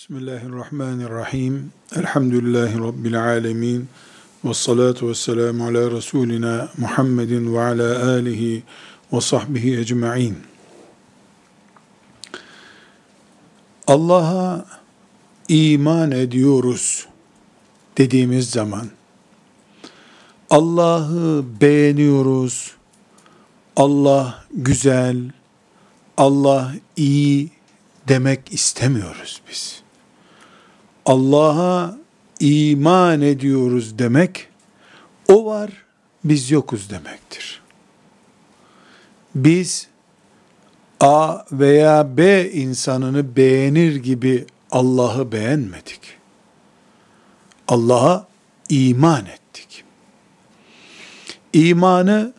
Bismillahirrahmanirrahim. Elhamdülillahi Rabbil alemin. Ve salatu ve selamu ala Resulina Muhammedin ve ala alihi ve sahbihi ecma'in. Allah'a iman ediyoruz dediğimiz zaman, Allah'ı beğeniyoruz, Allah güzel, Allah iyi demek istemiyoruz biz. Allah'a iman ediyoruz demek, o var, biz yokuz demektir. Biz A veya B insanını beğenir gibi Allah'ı beğenmedik. Allah'a iman ettik. İmanı,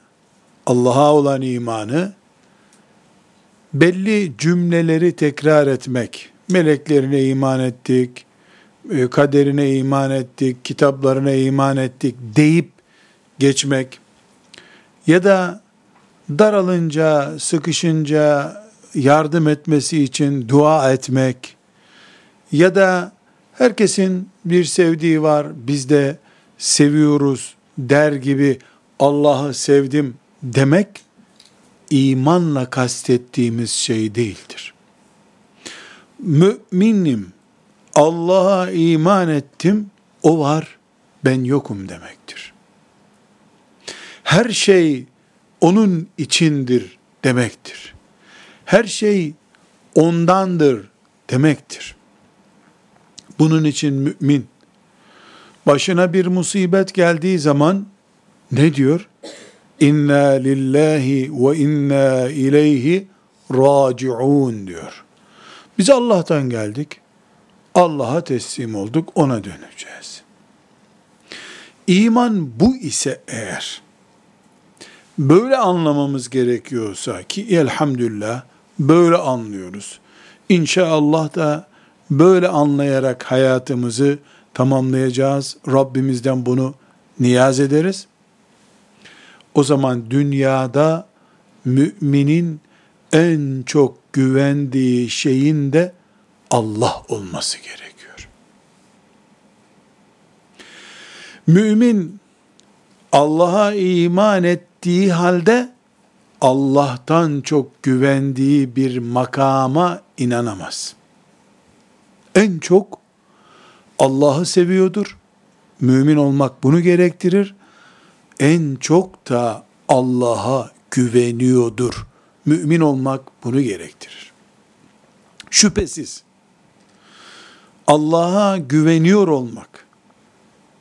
Allah'a olan imanı, belli cümleleri tekrar etmek, meleklerine iman ettik, kaderine iman ettik, kitaplarına iman ettik deyip geçmek ya da daralınca, sıkışınca yardım etmesi için dua etmek ya da herkesin bir sevdiği var, biz de seviyoruz der gibi Allah'ı sevdim demek imanla kastettiğimiz şey değildir. Müminim, Allah'a iman ettim, o var, ben yokum demektir. Her şey onun içindir demektir. Her şey ondandır demektir. Bunun için mümin, başına bir musibet geldiği zaman ne diyor? İnna lillahi ve inna ileyhi raciun diyor. Biz Allah'tan geldik. Allah'a teslim olduk, ona döneceğiz. İman bu ise eğer, böyle anlamamız gerekiyorsa ki elhamdülillah böyle anlıyoruz. İnşallah da böyle anlayarak hayatımızı tamamlayacağız. Rabbimizden bunu niyaz ederiz. O zaman dünyada müminin en çok güvendiği şeyin de Allah olması gerekiyor. Mümin Allah'a iman ettiği halde Allah'tan çok güvendiği bir makama inanamaz. En çok Allah'ı seviyordur. Mümin olmak bunu gerektirir. En çok da Allah'a güveniyordur. Mümin olmak bunu gerektirir. Şüphesiz Allah'a güveniyor olmak,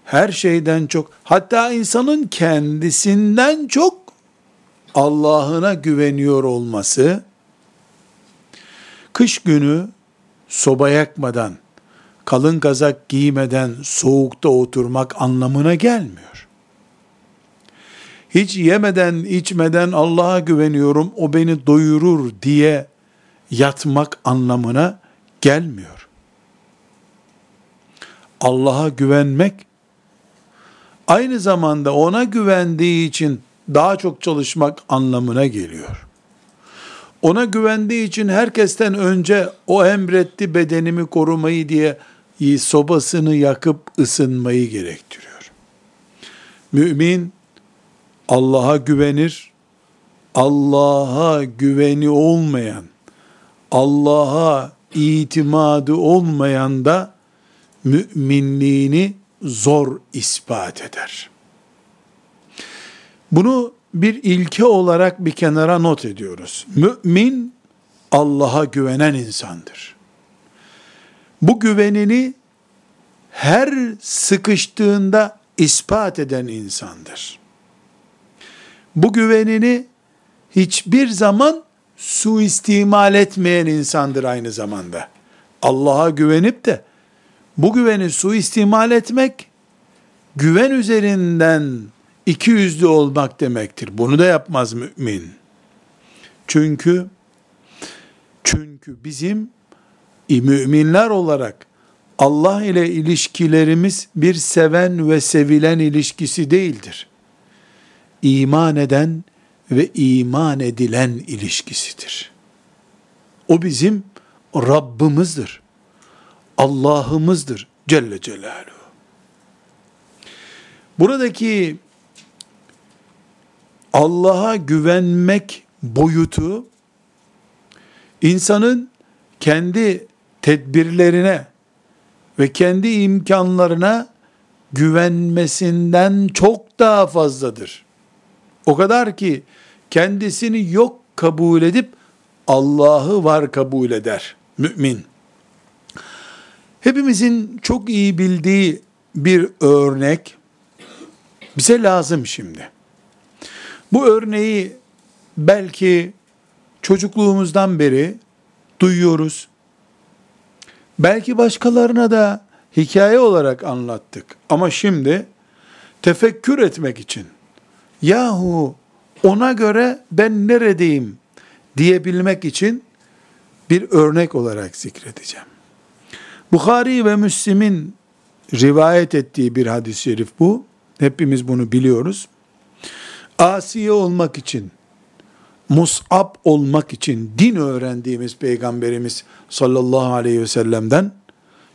her şeyden çok, hatta insanın kendisinden çok Allah'ına güveniyor olması, kış günü soba yakmadan, kalın kazak giymeden soğukta oturmak anlamına gelmiyor. Hiç yemeden içmeden Allah'a güveniyorum, o beni doyurur diye yatmak anlamına gelmiyor. Allah'a güvenmek, aynı zamanda ona güvendiği için daha çok çalışmak anlamına geliyor. Ona güvendiği için herkesten önce o emretti bedenimi korumayı diye sobasını yakıp ısınmayı gerektiriyor. Mümin Allah'a güvenir, Allah'a güveni olmayan, Allah'a itimadı olmayan da müminliğini zor ispat eder. Bunu bir ilke olarak bir kenara not ediyoruz. Mümin Allah'a güvenen insandır. Bu güvenini her sıkıştığında ispat eden insandır. Bu güvenini hiçbir zaman suistimal etmeyen insandır aynı zamanda. Allah'a güvenip de bu güveni suistimal etmek, güven üzerinden iki yüzlü olmak demektir. Bunu da yapmaz mümin. Çünkü çünkü bizim müminler olarak Allah ile ilişkilerimiz bir seven ve sevilen ilişkisi değildir. İman eden ve iman edilen ilişkisidir. O bizim Rabbimizdir. Allah'ımızdır Celle Celaluhu. Buradaki Allah'a güvenmek boyutu insanın kendi tedbirlerine ve kendi imkanlarına güvenmesinden çok daha fazladır. O kadar ki kendisini yok kabul edip Allah'ı var kabul eder mümin. Hepimizin çok iyi bildiği bir örnek bize lazım şimdi. Bu örneği belki çocukluğumuzdan beri duyuyoruz. Belki başkalarına da hikaye olarak anlattık. Ama şimdi tefekkür etmek için yahu ona göre ben neredeyim diyebilmek için bir örnek olarak zikredeceğim. Bukhari ve Müslim'in rivayet ettiği bir hadis-i şerif bu. Hepimiz bunu biliyoruz. Asiye olmak için, mus'ab olmak için din öğrendiğimiz Peygamberimiz sallallahu aleyhi ve sellem'den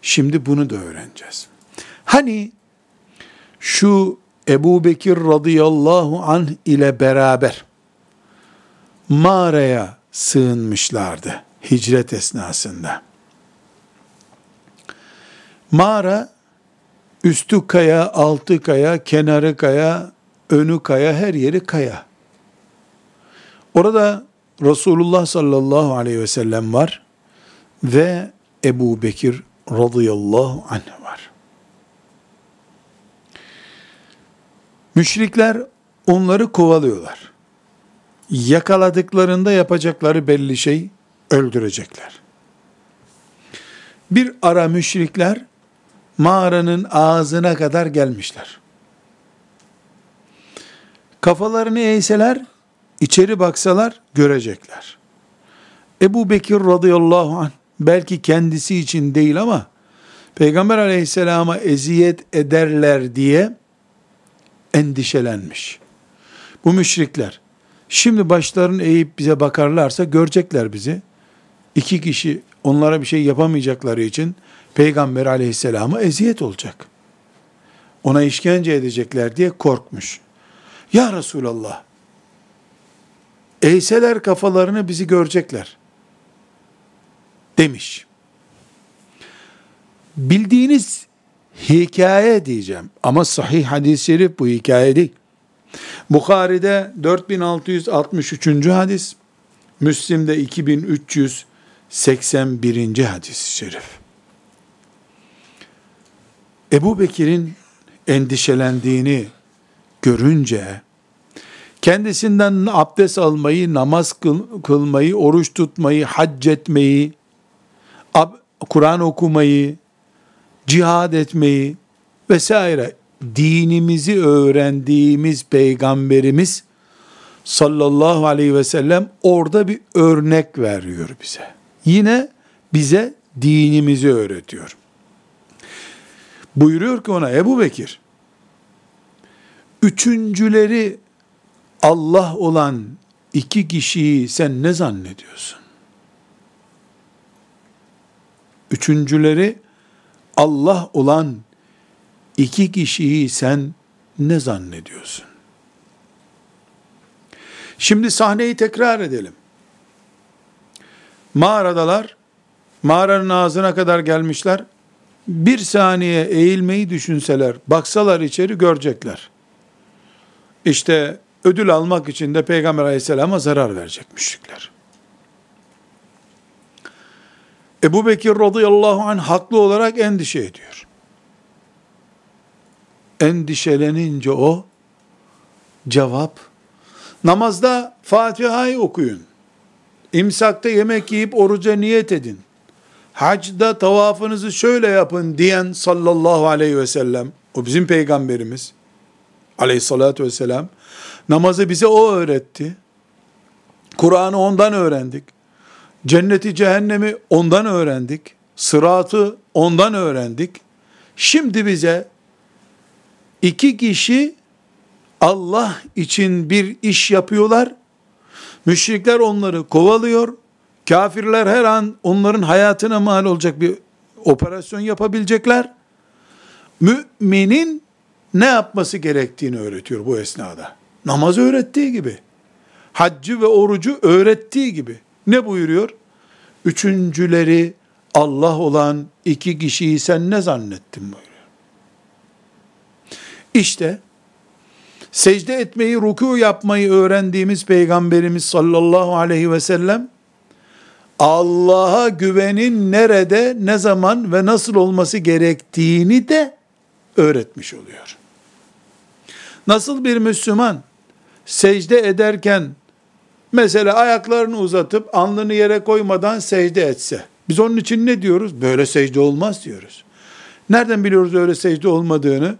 şimdi bunu da öğreneceğiz. Hani şu Ebu Bekir radıyallahu anh ile beraber mağaraya sığınmışlardı hicret esnasında. Mağara üstü kaya, altı kaya, kenarı kaya, önü kaya, her yeri kaya. Orada Resulullah sallallahu aleyhi ve sellem var ve Ebu Bekir radıyallahu anh var. Müşrikler onları kovalıyorlar. Yakaladıklarında yapacakları belli şey öldürecekler. Bir ara müşrikler mağaranın ağzına kadar gelmişler. Kafalarını eğseler, içeri baksalar görecekler. Ebu Bekir radıyallahu anh belki kendisi için değil ama Peygamber aleyhisselama eziyet ederler diye endişelenmiş. Bu müşrikler şimdi başlarını eğip bize bakarlarsa görecekler bizi. İki kişi onlara bir şey yapamayacakları için Peygamber aleyhisselama eziyet olacak. Ona işkence edecekler diye korkmuş. Ya Resulallah, eğseler kafalarını bizi görecekler. Demiş. Bildiğiniz hikaye diyeceğim. Ama sahih hadis-i şerif bu hikaye değil. Bukhari'de 4663. hadis, Müslim'de 2381. hadis-i şerif. Ebu Bekir'in endişelendiğini görünce, kendisinden abdest almayı, namaz kılmayı, oruç tutmayı, hac etmeyi, Kur'an okumayı, cihad etmeyi vesaire dinimizi öğrendiğimiz peygamberimiz sallallahu aleyhi ve sellem orada bir örnek veriyor bize. Yine bize dinimizi öğretiyor. Buyuruyor ki ona Ebu Bekir, üçüncüleri Allah olan iki kişiyi sen ne zannediyorsun? Üçüncüleri Allah olan iki kişiyi sen ne zannediyorsun? Şimdi sahneyi tekrar edelim. Mağaradalar, mağaranın ağzına kadar gelmişler. Bir saniye eğilmeyi düşünseler, baksalar içeri görecekler. İşte ödül almak için de Peygamber aleyhisselama zarar verecek müşrikler. Ebu Bekir radıyallahu anh haklı olarak endişe ediyor. Endişelenince o cevap namazda Fatiha'yı okuyun. İmsakta yemek yiyip oruca niyet edin. Hacda tavafınızı şöyle yapın diyen sallallahu aleyhi ve sellem o bizim peygamberimiz aleyhissalatü vesselam namazı bize o öğretti. Kur'an'ı ondan öğrendik. Cenneti cehennemi ondan öğrendik. Sıratı ondan öğrendik. Şimdi bize iki kişi Allah için bir iş yapıyorlar. Müşrikler onları kovalıyor. Kafirler her an onların hayatına mal olacak bir operasyon yapabilecekler. Müminin ne yapması gerektiğini öğretiyor bu esnada. Namaz öğrettiği gibi. Haccı ve orucu öğrettiği gibi. Ne buyuruyor? Üçüncüleri Allah olan iki kişiyi sen ne zannettin buyuruyor. İşte secde etmeyi, ruku yapmayı öğrendiğimiz Peygamberimiz sallallahu aleyhi ve sellem Allah'a güvenin nerede, ne zaman ve nasıl olması gerektiğini de öğretmiş oluyor. Nasıl bir Müslüman secde ederken mesela ayaklarını uzatıp alnını yere koymadan secde etse, biz onun için ne diyoruz? Böyle secde olmaz diyoruz. Nereden biliyoruz öyle secde olmadığını?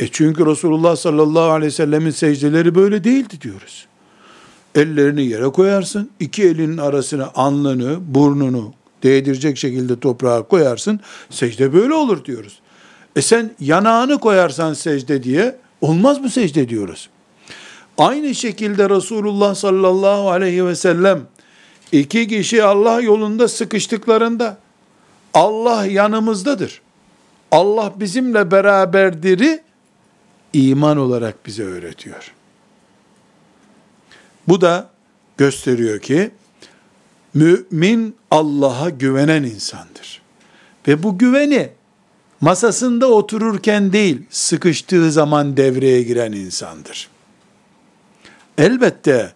E çünkü Resulullah sallallahu aleyhi ve sellemin secdeleri böyle değildi diyoruz. Ellerini yere koyarsın, iki elinin arasına alnını, burnunu değdirecek şekilde toprağa koyarsın, secde böyle olur diyoruz. E sen yanağını koyarsan secde diye, olmaz mı secde diyoruz. Aynı şekilde Resulullah sallallahu aleyhi ve sellem, iki kişi Allah yolunda sıkıştıklarında, Allah yanımızdadır. Allah bizimle beraberdir'i iman olarak bize öğretiyor. Bu da gösteriyor ki mümin Allah'a güvenen insandır. Ve bu güveni masasında otururken değil, sıkıştığı zaman devreye giren insandır. Elbette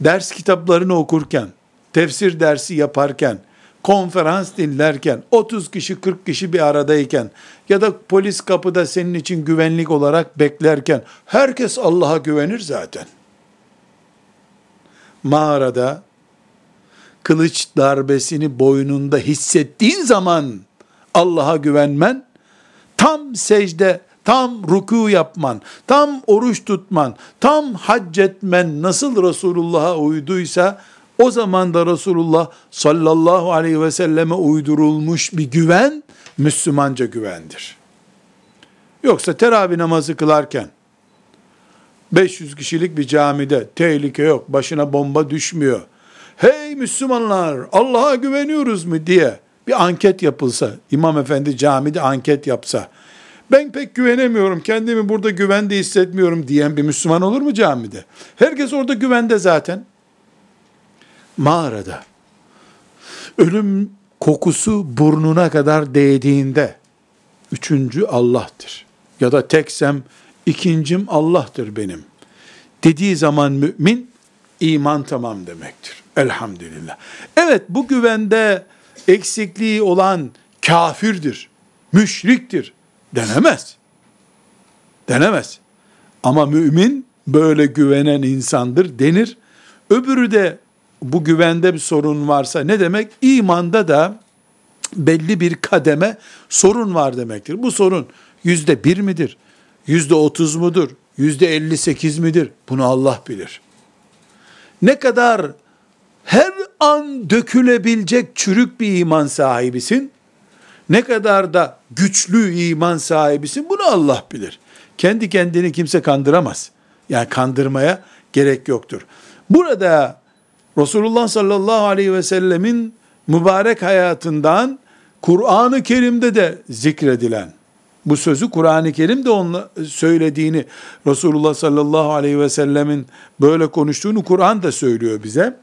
ders kitaplarını okurken, tefsir dersi yaparken, konferans dinlerken, 30 kişi 40 kişi bir aradayken ya da polis kapıda senin için güvenlik olarak beklerken herkes Allah'a güvenir zaten. Mağarada kılıç darbesini boynunda hissettiğin zaman Allah'a güvenmen, tam secde, tam ruku yapman, tam oruç tutman, tam hac etmen nasıl Resulullah'a uyduysa, o zaman da Resulullah sallallahu aleyhi ve selleme uydurulmuş bir güven, Müslümanca güvendir. Yoksa teravih namazı kılarken, 500 kişilik bir camide tehlike yok, başına bomba düşmüyor. Hey Müslümanlar Allah'a güveniyoruz mu diye bir anket yapılsa, İmam Efendi camide anket yapsa, ben pek güvenemiyorum, kendimi burada güvende hissetmiyorum diyen bir Müslüman olur mu camide? Herkes orada güvende zaten. Mağarada, ölüm kokusu burnuna kadar değdiğinde, üçüncü Allah'tır. Ya da teksem, ikincim Allah'tır benim. Dediği zaman mümin, iman tamam demektir. Elhamdülillah. Evet bu güvende eksikliği olan kafirdir, müşriktir denemez. Denemez. Ama mümin böyle güvenen insandır denir. Öbürü de bu güvende bir sorun varsa ne demek? İmanda da belli bir kademe sorun var demektir. Bu sorun yüzde bir midir? Yüzde otuz mudur? Yüzde elli sekiz midir? Bunu Allah bilir. Ne kadar her an dökülebilecek çürük bir iman sahibisin, ne kadar da güçlü iman sahibisin bunu Allah bilir. Kendi kendini kimse kandıramaz. Yani kandırmaya gerek yoktur. Burada Resulullah sallallahu aleyhi ve sellemin mübarek hayatından Kur'an-ı Kerim'de de zikredilen bu sözü Kur'an-ı Kerim de onunla söylediğini Resulullah sallallahu aleyhi ve sellemin böyle konuştuğunu Kur'an da söylüyor bize.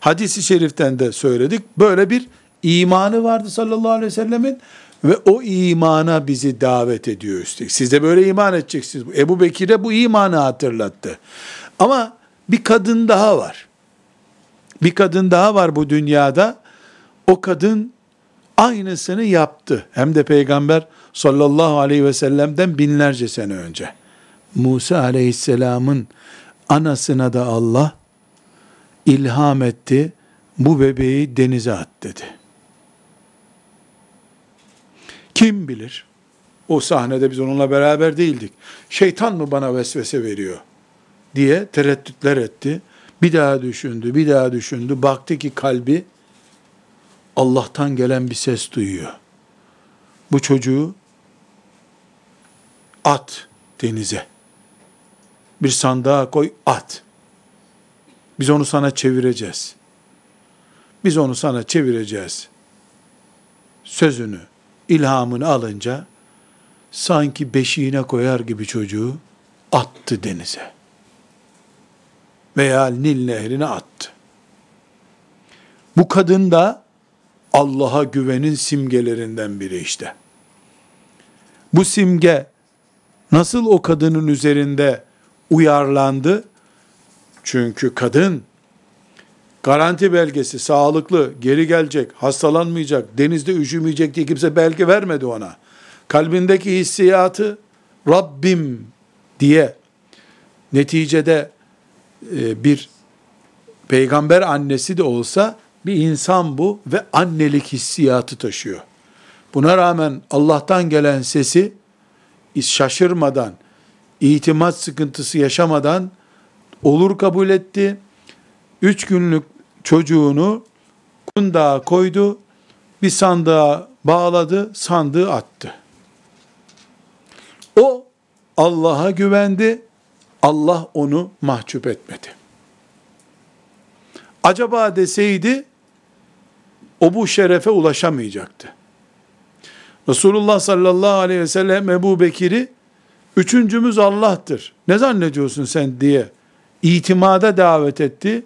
Hadisi şeriften de söyledik. Böyle bir imanı vardı sallallahu aleyhi ve sellemin ve o imana bizi davet ediyor üstelik. Siz de böyle iman edeceksiniz. Ebu Bekir'e bu imanı hatırlattı. Ama bir kadın daha var. Bir kadın daha var bu dünyada. O kadın aynısını yaptı. Hem de peygamber sallallahu aleyhi ve sellem'den binlerce sene önce. Musa aleyhisselamın anasına da Allah ilham etti. Bu bebeği denize at dedi. Kim bilir? O sahnede biz onunla beraber değildik. Şeytan mı bana vesvese veriyor? diye tereddütler etti. Bir daha düşündü, bir daha düşündü. Baktı ki kalbi Allah'tan gelen bir ses duyuyor. Bu çocuğu at denize. Bir sandığa koy, at. Biz onu sana çevireceğiz. Biz onu sana çevireceğiz. Sözünü ilhamını alınca sanki beşiğine koyar gibi çocuğu attı denize. Veya Nil nehrine attı. Bu kadın da Allah'a güvenin simgelerinden biri işte. Bu simge nasıl o kadının üzerinde uyarlandı? Çünkü kadın garanti belgesi sağlıklı, geri gelecek, hastalanmayacak, denizde üşümeyecek diye kimse belge vermedi ona. Kalbindeki hissiyatı Rabbim diye neticede e, bir peygamber annesi de olsa bir insan bu ve annelik hissiyatı taşıyor. Buna rağmen Allah'tan gelen sesi şaşırmadan, itimat sıkıntısı yaşamadan olur kabul etti. Üç günlük çocuğunu kundağa koydu, bir sandığa bağladı, sandığı attı. O Allah'a güvendi, Allah onu mahcup etmedi. Acaba deseydi, o bu şerefe ulaşamayacaktı. Resulullah sallallahu aleyhi ve sellem Ebu Bekir'i, üçüncümüz Allah'tır. Ne zannediyorsun sen diye itimada davet etti.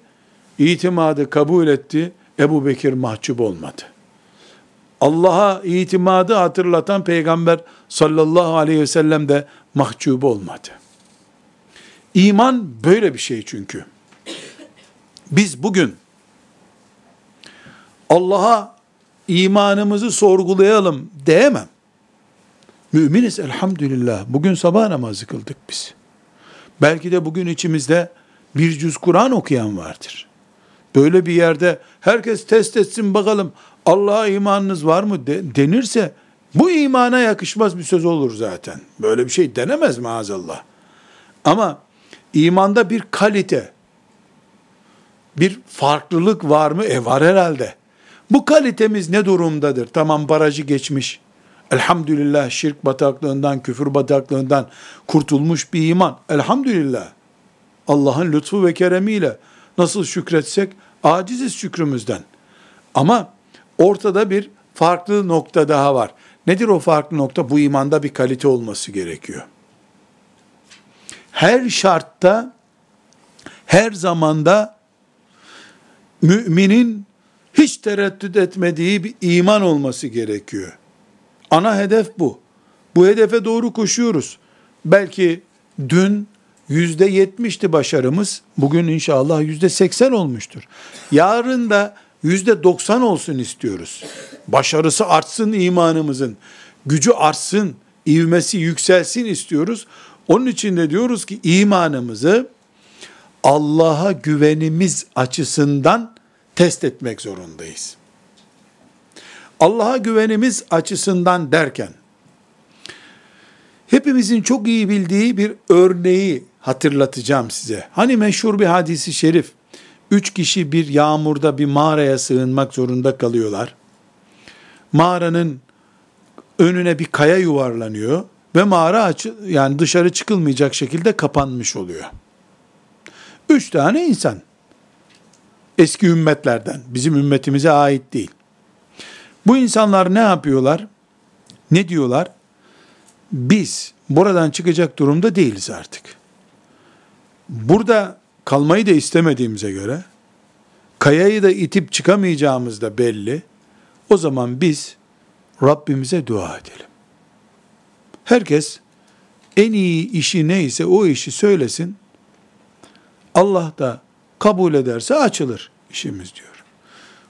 İtimadı kabul etti. Ebu Bekir mahcup olmadı. Allah'a itimadı hatırlatan peygamber sallallahu aleyhi ve sellem de mahcup olmadı. İman böyle bir şey çünkü. Biz bugün Allah'a imanımızı sorgulayalım diyemem. Müminiz elhamdülillah. Bugün sabah namazı kıldık biz. Belki de bugün içimizde bir cüz Kur'an okuyan vardır. Böyle bir yerde herkes test etsin bakalım Allah'a imanınız var mı de, denirse bu imana yakışmaz bir söz olur zaten. Böyle bir şey denemez maazallah. Ama imanda bir kalite, bir farklılık var mı? E var herhalde. Bu kalitemiz ne durumdadır? Tamam barajı geçmiş. Elhamdülillah şirk bataklığından, küfür bataklığından kurtulmuş bir iman. Elhamdülillah. Allah'ın lütfu ve keremiyle nasıl şükretsek aciziz şükrümüzden. Ama ortada bir farklı nokta daha var. Nedir o farklı nokta? Bu imanda bir kalite olması gerekiyor. Her şartta, her zamanda müminin hiç tereddüt etmediği bir iman olması gerekiyor. Ana hedef bu. Bu hedefe doğru koşuyoruz. Belki dün yüzde yetmişti başarımız. Bugün inşallah yüzde seksen olmuştur. Yarın da yüzde doksan olsun istiyoruz. Başarısı artsın imanımızın. Gücü artsın, ivmesi yükselsin istiyoruz. Onun için de diyoruz ki imanımızı Allah'a güvenimiz açısından test etmek zorundayız. Allah'a güvenimiz açısından derken, hepimizin çok iyi bildiği bir örneği hatırlatacağım size. Hani meşhur bir hadisi şerif, üç kişi bir yağmurda bir mağaraya sığınmak zorunda kalıyorlar. Mağaranın önüne bir kaya yuvarlanıyor ve mağara açı, yani dışarı çıkılmayacak şekilde kapanmış oluyor. Üç tane insan. Eski ümmetlerden, bizim ümmetimize ait değil. Bu insanlar ne yapıyorlar? Ne diyorlar? Biz buradan çıkacak durumda değiliz artık. Burada kalmayı da istemediğimize göre, kayayı da itip çıkamayacağımız da belli. O zaman biz Rabbimize dua edelim. Herkes en iyi işi neyse o işi söylesin. Allah da kabul ederse açılır işimiz diyor.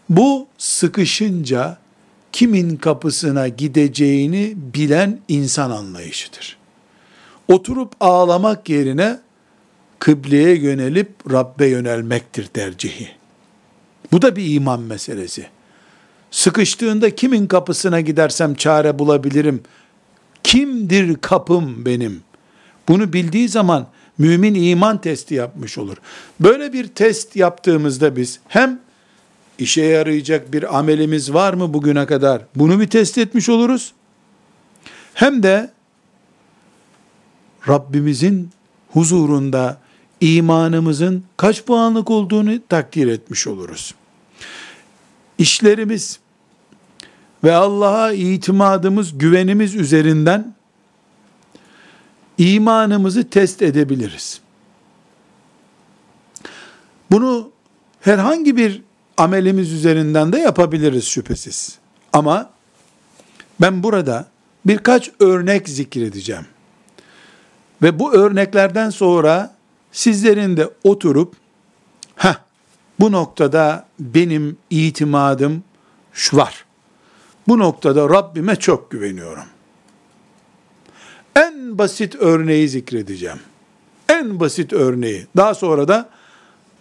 Bu sıkışınca kimin kapısına gideceğini bilen insan anlayışıdır. Oturup ağlamak yerine kıbleye yönelip Rabbe yönelmektir tercihi. Bu da bir iman meselesi. Sıkıştığında kimin kapısına gidersem çare bulabilirim. Kimdir kapım benim? Bunu bildiği zaman mümin iman testi yapmış olur. Böyle bir test yaptığımızda biz hem işe yarayacak bir amelimiz var mı bugüne kadar? Bunu bir test etmiş oluruz. Hem de Rabbimizin huzurunda imanımızın kaç puanlık olduğunu takdir etmiş oluruz. İşlerimiz ve Allah'a itimadımız, güvenimiz üzerinden imanımızı test edebiliriz. Bunu herhangi bir amelimiz üzerinden de yapabiliriz şüphesiz. Ama ben burada birkaç örnek zikredeceğim. Ve bu örneklerden sonra sizlerin de oturup ha bu noktada benim itimadım şu var. Bu noktada Rabbime çok güveniyorum. En basit örneği zikredeceğim. En basit örneği. Daha sonra da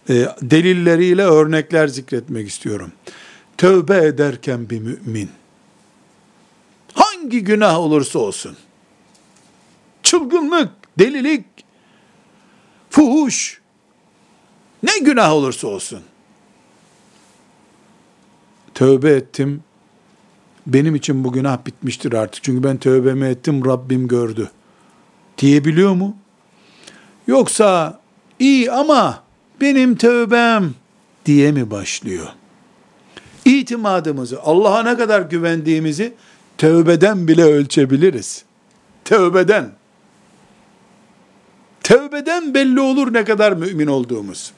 e, delilleriyle örnekler zikretmek istiyorum. Tövbe ederken bir mümin hangi günah olursa olsun çılgınlık, delilik, fuhuş ne günah olursa olsun tövbe ettim benim için bu günah bitmiştir artık. Çünkü ben tövbemi ettim, Rabbim gördü. Diyebiliyor mu? Yoksa iyi ama benim tövbem diye mi başlıyor? İtimadımızı, Allah'a ne kadar güvendiğimizi tövbeden bile ölçebiliriz. Tövbeden. Tövbeden belli olur ne kadar mümin olduğumuz.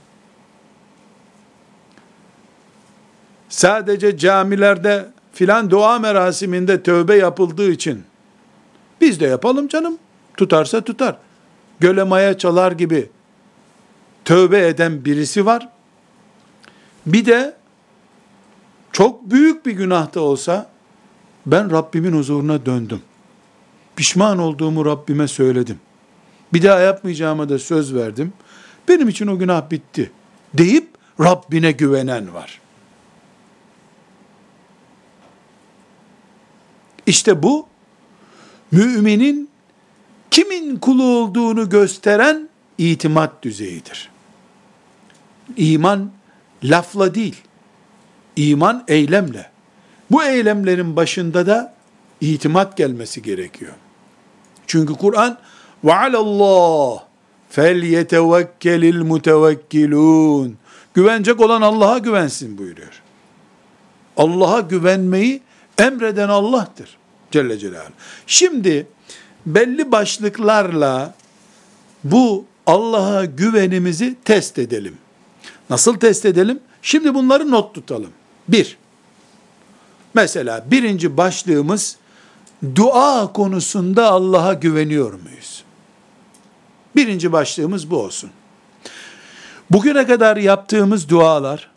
Sadece camilerde filan dua merasiminde tövbe yapıldığı için biz de yapalım canım. Tutarsa tutar. Göle maya çalar gibi tövbe eden birisi var. Bir de çok büyük bir günah da olsa ben Rabbimin huzuruna döndüm. Pişman olduğumu Rabbime söyledim. Bir daha yapmayacağıma da söz verdim. Benim için o günah bitti deyip Rabbine güvenen var. İşte bu müminin kimin kulu olduğunu gösteren itimat düzeyidir. İman lafla değil, iman eylemle. Bu eylemlerin başında da itimat gelmesi gerekiyor. Çünkü Kur'an ve alallah fel yetevekkelil mutevekkilun güvenecek olan Allah'a güvensin buyuruyor. Allah'a güvenmeyi emreden Allah'tır. Celle Celaluhu. Şimdi belli başlıklarla bu Allah'a güvenimizi test edelim. Nasıl test edelim? Şimdi bunları not tutalım. Bir, mesela birinci başlığımız dua konusunda Allah'a güveniyor muyuz? Birinci başlığımız bu olsun. Bugüne kadar yaptığımız dualar,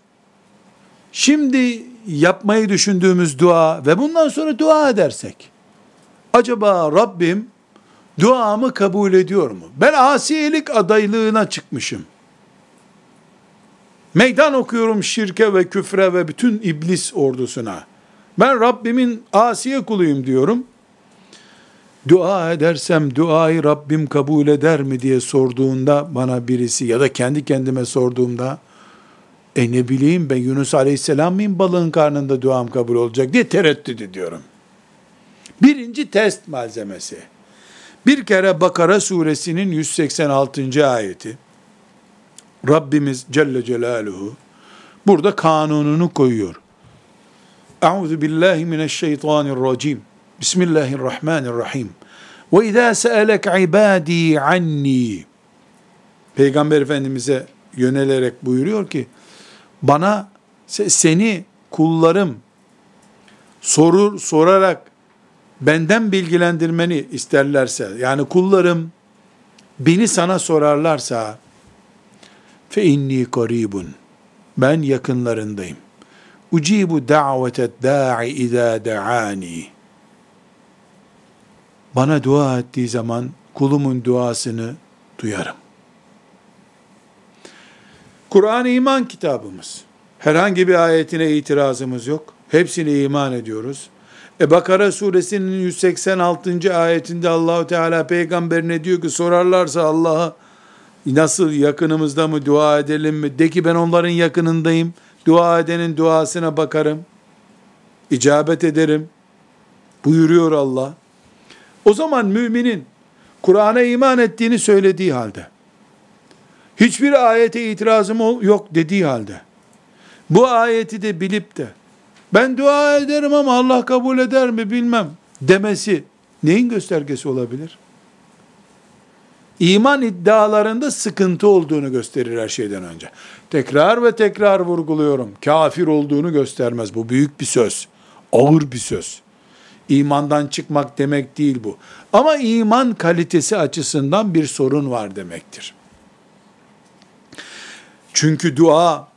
şimdi yapmayı düşündüğümüz dua ve bundan sonra dua edersek, acaba Rabbim duamı kabul ediyor mu? Ben asiyelik adaylığına çıkmışım. Meydan okuyorum şirke ve küfre ve bütün iblis ordusuna. Ben Rabbimin asiye kuluyum diyorum. Dua edersem duayı Rabbim kabul eder mi diye sorduğunda bana birisi ya da kendi kendime sorduğumda e ne bileyim ben Yunus Aleyhisselam mıyım balığın karnında duam kabul olacak diye tereddüt ediyorum. Birinci test malzemesi. Bir kere Bakara suresinin 186. ayeti. Rabbimiz Celle Celaluhu burada kanununu koyuyor. Euzu billahi mineşşeytanirracim. Bismillahirrahmanirrahim. Ve izâ se'elek ibâdî anni. Peygamber Efendimiz'e yönelerek buyuruyor ki, bana seni kullarım sorur sorarak benden bilgilendirmeni isterlerse yani kullarım beni sana sorarlarsa fe inni karibun ben yakınlarındayım. Ucibu da'vetet da'i izâ da'ani. Bana dua ettiği zaman kulumun duasını duyarım. Kur'an iman kitabımız. Herhangi bir ayetine itirazımız yok. Hepsine iman ediyoruz. E Bakara suresinin 186. ayetinde Allahu Teala peygamberine diyor ki sorarlarsa Allah'a nasıl yakınımızda mı dua edelim mi? De ki ben onların yakınındayım. Dua edenin duasına bakarım. İcabet ederim. Buyuruyor Allah. O zaman müminin Kur'an'a iman ettiğini söylediği halde hiçbir ayete itirazım yok dediği halde, bu ayeti de bilip de Ben dua ederim ama Allah kabul eder mi bilmem demesi neyin göstergesi olabilir? İman iddialarında sıkıntı olduğunu gösterir her şeyden önce. Tekrar ve tekrar vurguluyorum. Kafir olduğunu göstermez. Bu büyük bir söz. Ağır bir söz. İmandan çıkmak demek değil bu. Ama iman kalitesi açısından bir sorun var demektir. Çünkü dua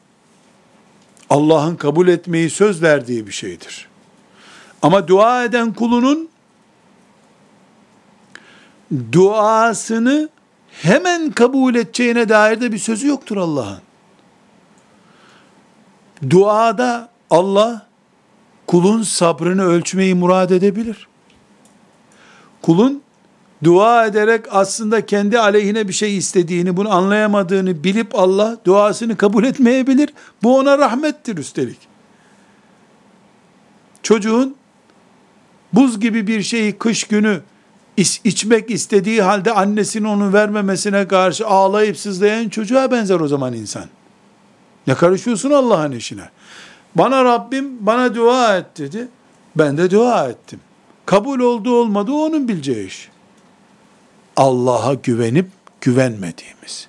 Allah'ın kabul etmeyi söz verdiği bir şeydir. Ama dua eden kulunun duasını hemen kabul edeceğine dair de bir sözü yoktur Allah'ın. Duada Allah kulun sabrını ölçmeyi murad edebilir. Kulun dua ederek aslında kendi aleyhine bir şey istediğini, bunu anlayamadığını bilip Allah duasını kabul etmeyebilir. Bu ona rahmettir üstelik. Çocuğun buz gibi bir şeyi kış günü iç, içmek istediği halde annesinin onu vermemesine karşı ağlayıp sızlayan çocuğa benzer o zaman insan. Ne karışıyorsun Allah'ın işine? Bana Rabbim bana dua et dedi. Ben de dua ettim. Kabul oldu olmadı onun bileceği iş. Allah'a güvenip güvenmediğimiz.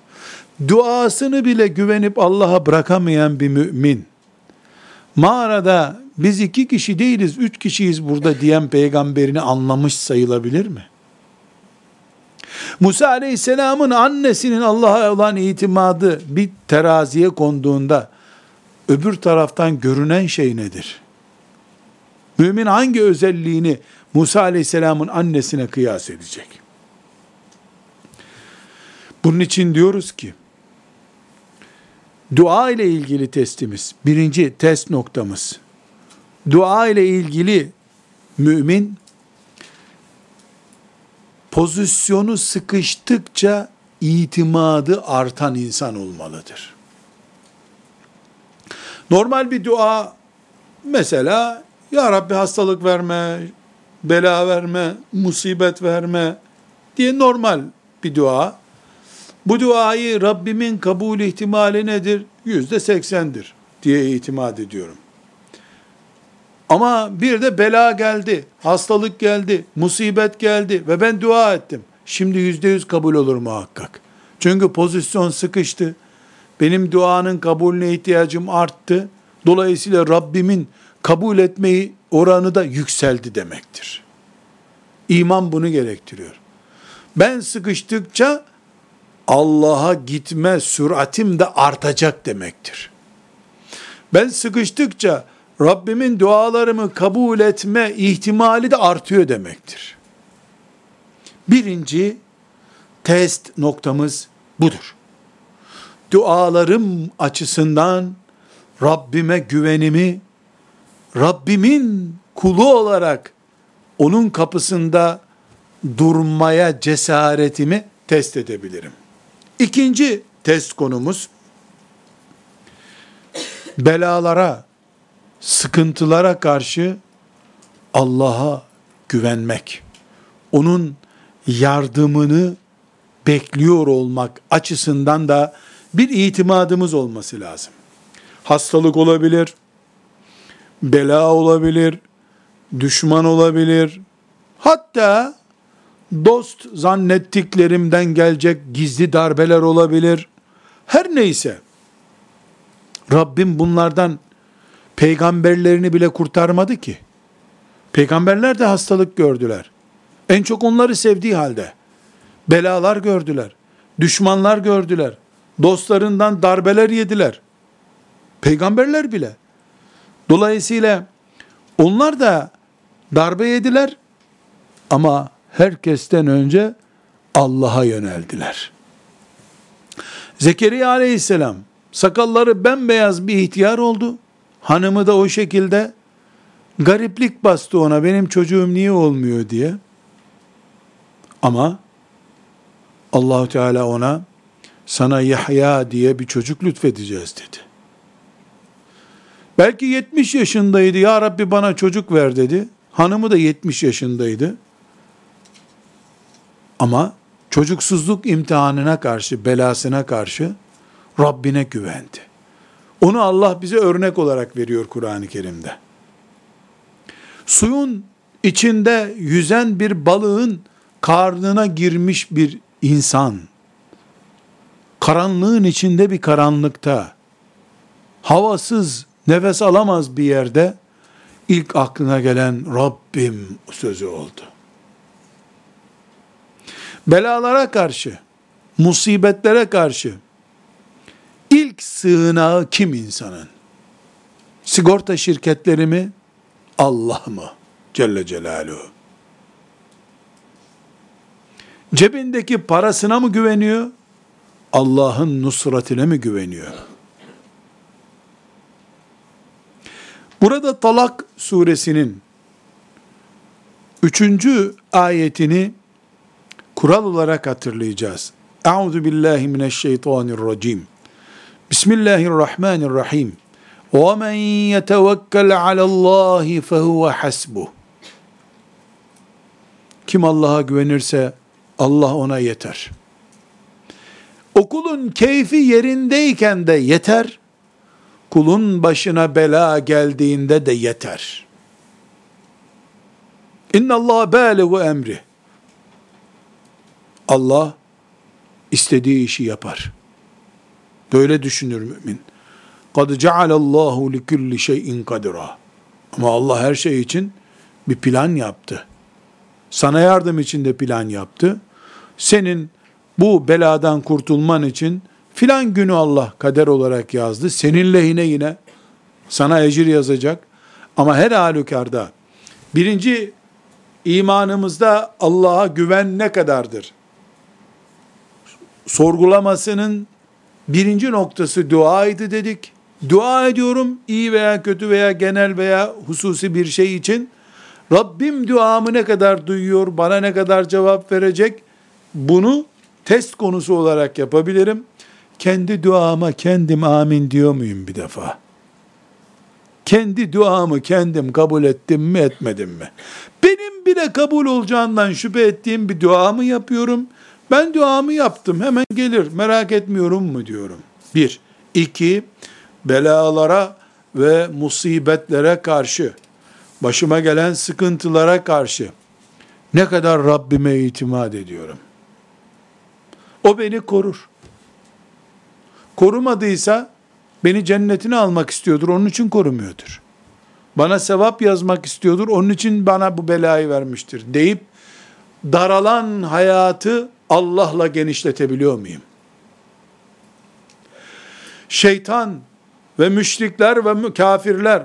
Duasını bile güvenip Allah'a bırakamayan bir mümin. Mağarada biz iki kişi değiliz, üç kişiyiz burada diyen peygamberini anlamış sayılabilir mi? Musa aleyhisselamın annesinin Allah'a olan itimadı bir teraziye konduğunda öbür taraftan görünen şey nedir? Mümin hangi özelliğini Musa aleyhisselamın annesine kıyas edecek? Bunun için diyoruz ki, dua ile ilgili testimiz, birinci test noktamız, dua ile ilgili mümin, pozisyonu sıkıştıkça itimadı artan insan olmalıdır. Normal bir dua mesela ya Rabbi hastalık verme, bela verme, musibet verme diye normal bir dua. Bu duayı Rabbimin kabul ihtimali nedir? Yüzde seksendir diye itimat ediyorum. Ama bir de bela geldi, hastalık geldi, musibet geldi ve ben dua ettim. Şimdi yüzde yüz kabul olur muhakkak. Çünkü pozisyon sıkıştı. Benim duanın kabulüne ihtiyacım arttı. Dolayısıyla Rabbimin kabul etmeyi oranı da yükseldi demektir. İman bunu gerektiriyor. Ben sıkıştıkça Allah'a gitme süratim de artacak demektir. Ben sıkıştıkça Rabbimin dualarımı kabul etme ihtimali de artıyor demektir. Birinci test noktamız budur. Dualarım açısından Rabbime güvenimi, Rabbimin kulu olarak onun kapısında durmaya cesaretimi test edebilirim. İkinci test konumuz, belalara, sıkıntılara karşı Allah'a güvenmek. Onun yardımını bekliyor olmak açısından da bir itimadımız olması lazım. Hastalık olabilir, bela olabilir, düşman olabilir. Hatta dost zannettiklerimden gelecek gizli darbeler olabilir. Her neyse Rabbim bunlardan peygamberlerini bile kurtarmadı ki. Peygamberler de hastalık gördüler. En çok onları sevdiği halde. Belalar gördüler. Düşmanlar gördüler. Dostlarından darbeler yediler. Peygamberler bile. Dolayısıyla onlar da darbe yediler ama herkesten önce Allah'a yöneldiler. Zekeriya aleyhisselam sakalları bembeyaz bir ihtiyar oldu. Hanımı da o şekilde gariplik bastı ona benim çocuğum niye olmuyor diye. Ama Allahu Teala ona sana Yahya diye bir çocuk lütfedeceğiz dedi. Belki 70 yaşındaydı. Ya Rabbi bana çocuk ver dedi. Hanımı da 70 yaşındaydı. Ama çocuksuzluk imtihanına karşı, belasına karşı Rabbine güvendi. Onu Allah bize örnek olarak veriyor Kur'an-ı Kerim'de. Suyun içinde yüzen bir balığın karnına girmiş bir insan, karanlığın içinde bir karanlıkta, havasız, nefes alamaz bir yerde, ilk aklına gelen Rabbim sözü oldu. Belalara karşı, musibetlere karşı, ilk sığınağı kim insanın? Sigorta şirketleri mi? Allah mı? Celle Celaluhu. Cebindeki parasına mı güveniyor? Allah'ın nusratine mi güveniyor? Burada Talak suresinin üçüncü ayetini kural olarak hatırlayacağız. Euzu billahi mineşşeytanirracim. Bismillahirrahmanirrahim. Ve men yetevekkel alallahi fehuve hasbuh. Kim Allah'a güvenirse Allah ona yeter. Okulun keyfi yerindeyken de yeter. Kulun başına bela geldiğinde de yeter. İnna Allah bâlehu emri. Allah istediği işi yapar. Böyle düşünür mümin. قَدْ جَعَلَ اللّٰهُ لِكُلِّ شَيْءٍ قَدِرًا Ama Allah her şey için bir plan yaptı. Sana yardım için de plan yaptı. Senin bu beladan kurtulman için filan günü Allah kader olarak yazdı. Senin lehine yine sana ecir yazacak. Ama her halükarda birinci imanımızda Allah'a güven ne kadardır? Sorgulamasının birinci noktası duaydı dedik. Dua ediyorum iyi veya kötü veya genel veya hususi bir şey için. Rabbim duamı ne kadar duyuyor, bana ne kadar cevap verecek? Bunu test konusu olarak yapabilirim. Kendi duama kendim amin diyor muyum bir defa? Kendi duamı kendim kabul ettim mi etmedim mi? Benim bile kabul olacağından şüphe ettiğim bir duamı yapıyorum. Ben duamı yaptım hemen gelir merak etmiyorum mu diyorum. Bir. iki belalara ve musibetlere karşı, başıma gelen sıkıntılara karşı ne kadar Rabbime itimat ediyorum. O beni korur. Korumadıysa beni cennetine almak istiyordur, onun için korumuyordur. Bana sevap yazmak istiyordur, onun için bana bu belayı vermiştir deyip daralan hayatı Allah'la genişletebiliyor muyum? Şeytan ve müşrikler ve kafirler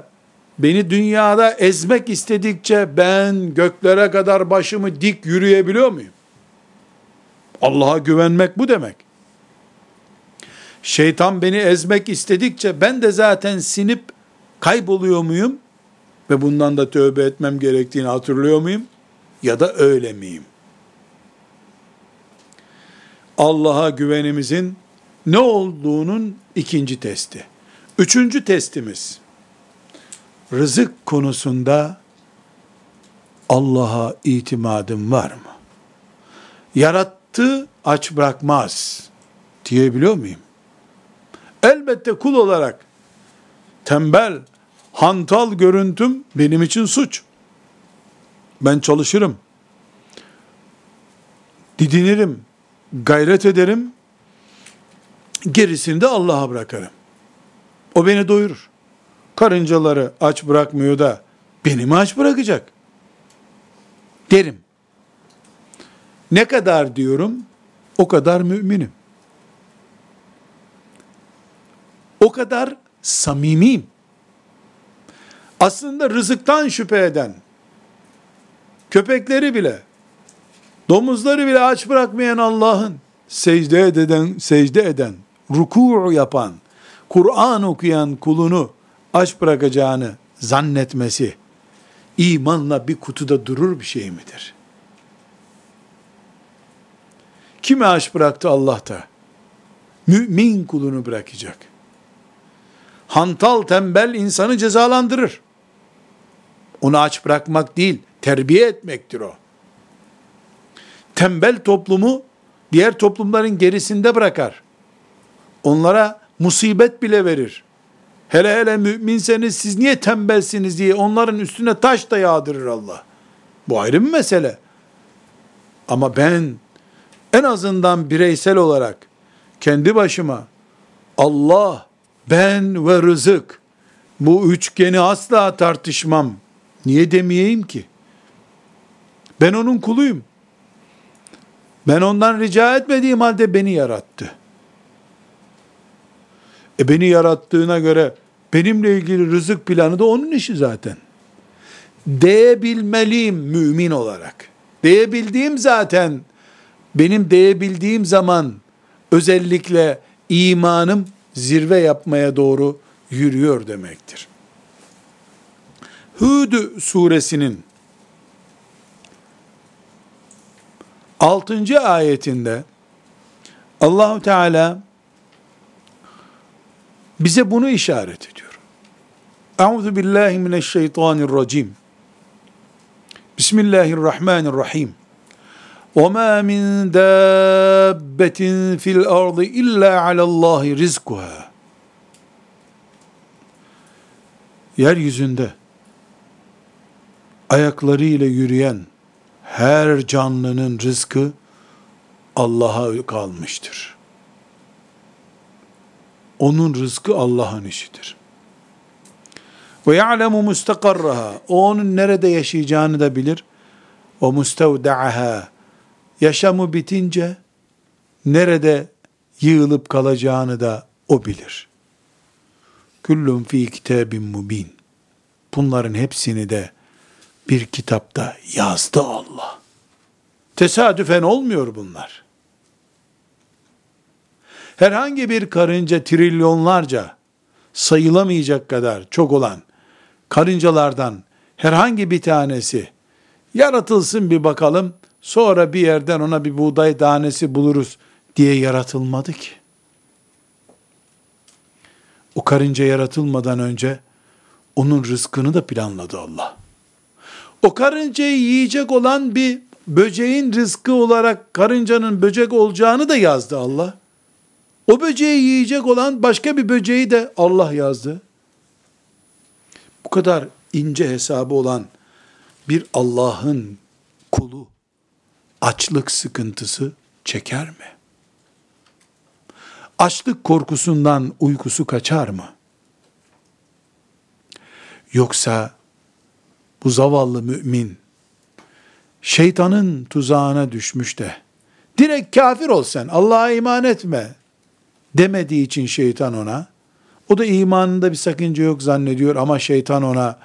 beni dünyada ezmek istedikçe ben göklere kadar başımı dik yürüyebiliyor muyum? Allah'a güvenmek bu demek. Şeytan beni ezmek istedikçe ben de zaten sinip kayboluyor muyum? Ve bundan da tövbe etmem gerektiğini hatırlıyor muyum? Ya da öyle miyim? Allah'a güvenimizin ne olduğunun ikinci testi. Üçüncü testimiz, rızık konusunda Allah'a itimadım var mı? Yarattı, aç bırakmaz diyebiliyor muyum? Elbette kul olarak tembel, hantal görüntüm benim için suç. Ben çalışırım. Didinirim, gayret ederim. Gerisini de Allah'a bırakırım. O beni doyurur. Karıncaları aç bırakmıyor da beni mi aç bırakacak? Derim. Ne kadar diyorum? O kadar müminim. O kadar samimiyim. Aslında rızıktan şüphe eden, köpekleri bile, domuzları bile aç bırakmayan Allah'ın secde eden, secde eden, ruku yapan, Kur'an okuyan kulunu aç bırakacağını zannetmesi, imanla bir kutuda durur bir şey midir? Kimi aç bıraktı Allah da? Mümin kulunu bırakacak. Hantal tembel insanı cezalandırır. Onu aç bırakmak değil, terbiye etmektir o. Tembel toplumu diğer toplumların gerisinde bırakar. Onlara musibet bile verir. Hele hele müminseniz siz niye tembelsiniz diye onların üstüne taş da yağdırır Allah. Bu ayrı bir mesele. Ama ben en azından bireysel olarak kendi başıma Allah, ben ve rızık bu üçgeni asla tartışmam. Niye demeyeyim ki? Ben onun kuluyum. Ben ondan rica etmediğim halde beni yarattı. E beni yarattığına göre benimle ilgili rızık planı da onun işi zaten. Değebilmeliyim mümin olarak. Değebildiğim zaten benim değebildiğim zaman özellikle imanım zirve yapmaya doğru yürüyor demektir. Hud suresinin 6. ayetinde Allahu Teala bize bunu işaret ediyor. Euzu billahi mineşşeytanirracim. Bismillahirrahmanirrahim. Ve ma min dabbetin fil ardı illa alallahi rizkuha. Yeryüzünde ayaklarıyla yürüyen her canlının rızkı Allah'a kalmıştır. Onun rızkı Allah'ın işidir. Ve ya'lemu mustakarraha. O onun nerede yaşayacağını da bilir. Ve mustevda'aha. Yaşamı bitince nerede yığılıp kalacağını da o bilir. Küllüm fi kitabin mubin. Bunların hepsini de bir kitapta yazdı Allah. Tesadüfen olmuyor bunlar. Herhangi bir karınca trilyonlarca sayılamayacak kadar çok olan karıncalardan herhangi bir tanesi yaratılsın bir bakalım sonra bir yerden ona bir buğday tanesi buluruz diye yaratılmadı ki. O karınca yaratılmadan önce onun rızkını da planladı Allah. O karıncayı yiyecek olan bir böceğin rızkı olarak karıncanın böcek olacağını da yazdı Allah. O böceği yiyecek olan başka bir böceği de Allah yazdı. Bu kadar ince hesabı olan bir Allah'ın kulu açlık sıkıntısı çeker mi? Açlık korkusundan uykusu kaçar mı? Yoksa bu zavallı mümin şeytanın tuzağına düşmüş de direkt kafir ol sen Allah'a iman etme demediği için şeytan ona o da imanında bir sakınca yok zannediyor ama şeytan ona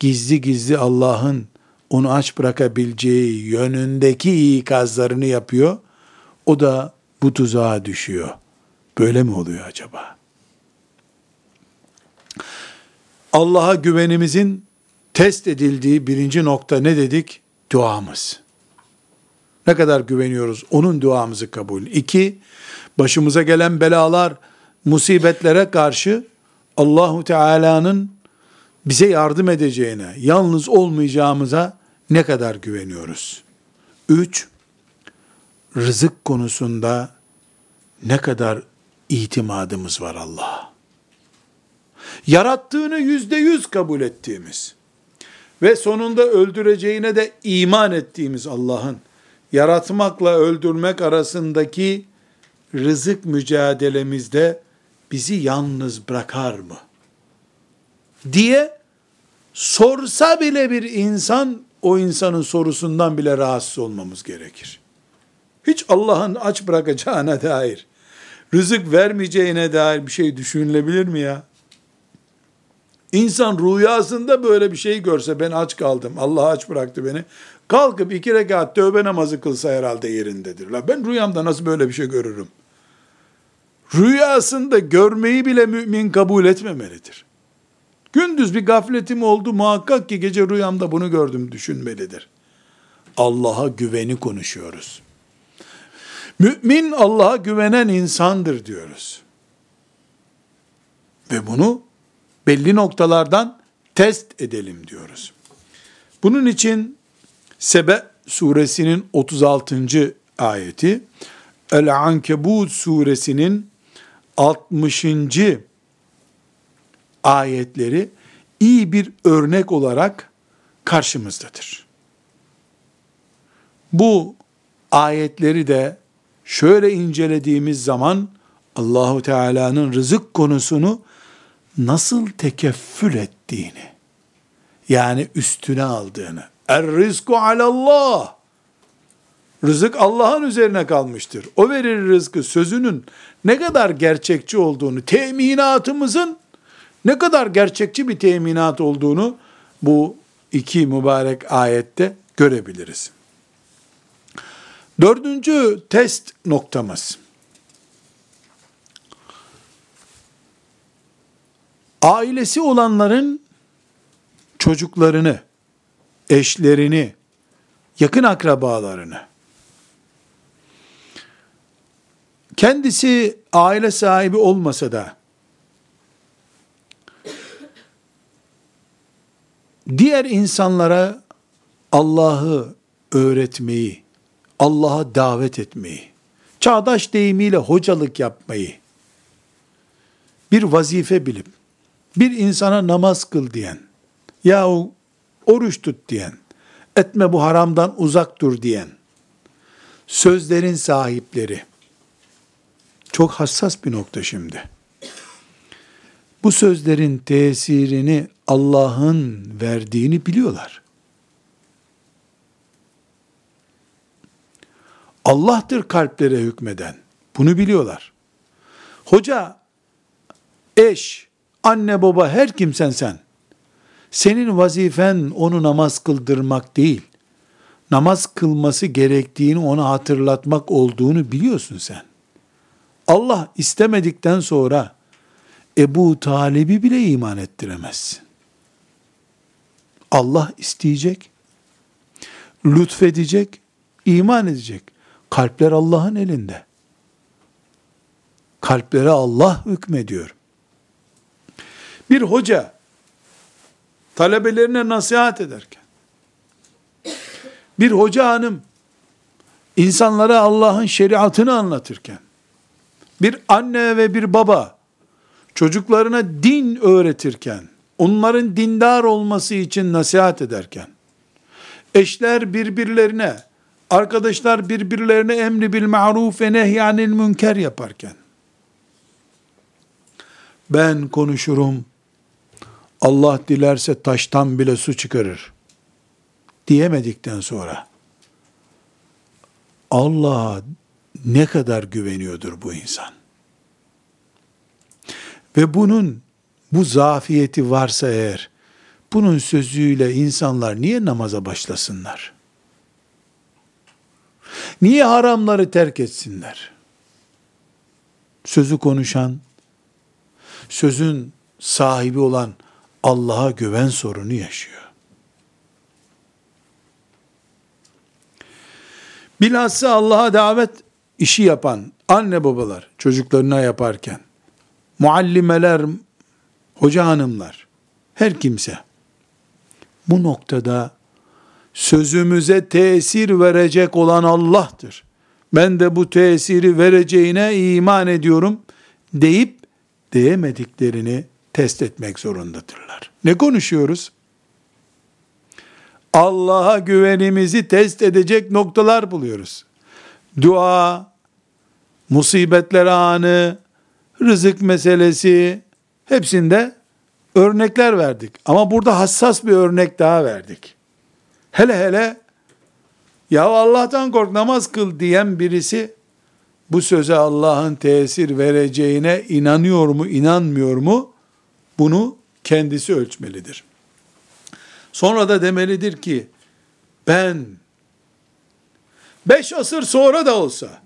gizli gizli Allah'ın onu aç bırakabileceği yönündeki ikazlarını yapıyor. O da bu tuzağa düşüyor. Böyle mi oluyor acaba? Allah'a güvenimizin test edildiği birinci nokta ne dedik? Duamız. Ne kadar güveniyoruz? Onun duamızı kabul. İki, başımıza gelen belalar, musibetlere karşı Allahu Teala'nın bize yardım edeceğine, yalnız olmayacağımıza ne kadar güveniyoruz? Üç, rızık konusunda ne kadar itimadımız var Allah'a. Yarattığını yüzde yüz kabul ettiğimiz ve sonunda öldüreceğine de iman ettiğimiz Allah'ın yaratmakla öldürmek arasındaki rızık mücadelemizde bizi yalnız bırakar mı? diye sorsa bile bir insan o insanın sorusundan bile rahatsız olmamız gerekir. Hiç Allah'ın aç bırakacağına dair, rızık vermeyeceğine dair bir şey düşünülebilir mi ya? İnsan rüyasında böyle bir şey görse ben aç kaldım, Allah aç bıraktı beni. Kalkıp iki rekat tövbe namazı kılsa herhalde yerindedir. La ben rüyamda nasıl böyle bir şey görürüm? Rüyasında görmeyi bile mümin kabul etmemelidir. Gündüz bir gafletim oldu muhakkak ki gece rüyamda bunu gördüm düşünmelidir. Allah'a güveni konuşuyoruz. Mümin Allah'a güvenen insandır diyoruz. Ve bunu belli noktalardan test edelim diyoruz. Bunun için Sebe suresinin 36. ayeti, El-Ankebut suresinin 60. ayetleri iyi bir örnek olarak karşımızdadır. Bu ayetleri de şöyle incelediğimiz zaman Allahu Teala'nın rızık konusunu nasıl tekeffül ettiğini yani üstüne aldığını er rizku alallah rızık Allah'ın üzerine kalmıştır. O verir rızkı sözünün ne kadar gerçekçi olduğunu, teminatımızın ne kadar gerçekçi bir teminat olduğunu bu iki mübarek ayette görebiliriz. Dördüncü test noktamız. Ailesi olanların çocuklarını, eşlerini, yakın akrabalarını, kendisi aile sahibi olmasa da, diğer insanlara Allah'ı öğretmeyi, Allah'a davet etmeyi, çağdaş deyimiyle hocalık yapmayı, bir vazife bilip, bir insana namaz kıl diyen, yahu oruç tut diyen, etme bu haramdan uzak dur diyen, sözlerin sahipleri, çok hassas bir nokta şimdi. Bu sözlerin tesirini Allah'ın verdiğini biliyorlar. Allah'tır kalplere hükmeden. Bunu biliyorlar. Hoca, eş, anne baba her kimsen sen. Senin vazifen onu namaz kıldırmak değil. Namaz kılması gerektiğini ona hatırlatmak olduğunu biliyorsun sen. Allah istemedikten sonra Ebu Talib'i bile iman ettiremezsin. Allah isteyecek, lütfedecek, iman edecek. Kalpler Allah'ın elinde. Kalplere Allah hükmediyor. Bir hoca talebelerine nasihat ederken, bir hoca hanım insanlara Allah'ın şeriatını anlatırken, bir anne ve bir baba çocuklarına din öğretirken, onların dindar olması için nasihat ederken, eşler birbirlerine, arkadaşlar birbirlerine emri bil ma'ruf ve nehyanil münker yaparken, ben konuşurum, Allah dilerse taştan bile su çıkarır diyemedikten sonra Allah'a ne kadar güveniyordur bu insan. Ve bunun bu zafiyeti varsa eğer bunun sözüyle insanlar niye namaza başlasınlar? Niye haramları terk etsinler? Sözü konuşan, sözün sahibi olan Allah'a güven sorunu yaşıyor. Bilhassa Allah'a davet işi yapan anne babalar çocuklarına yaparken, muallimeler, hoca hanımlar, her kimse bu noktada sözümüze tesir verecek olan Allah'tır. Ben de bu tesiri vereceğine iman ediyorum deyip diyemediklerini test etmek zorundadırlar. Ne konuşuyoruz? Allah'a güvenimizi test edecek noktalar buluyoruz. Dua, musibetler anı, rızık meselesi, hepsinde örnekler verdik. Ama burada hassas bir örnek daha verdik. Hele hele, ya Allah'tan kork namaz kıl diyen birisi, bu söze Allah'ın tesir vereceğine inanıyor mu, inanmıyor mu? Bunu kendisi ölçmelidir. Sonra da demelidir ki, ben beş asır sonra da olsa,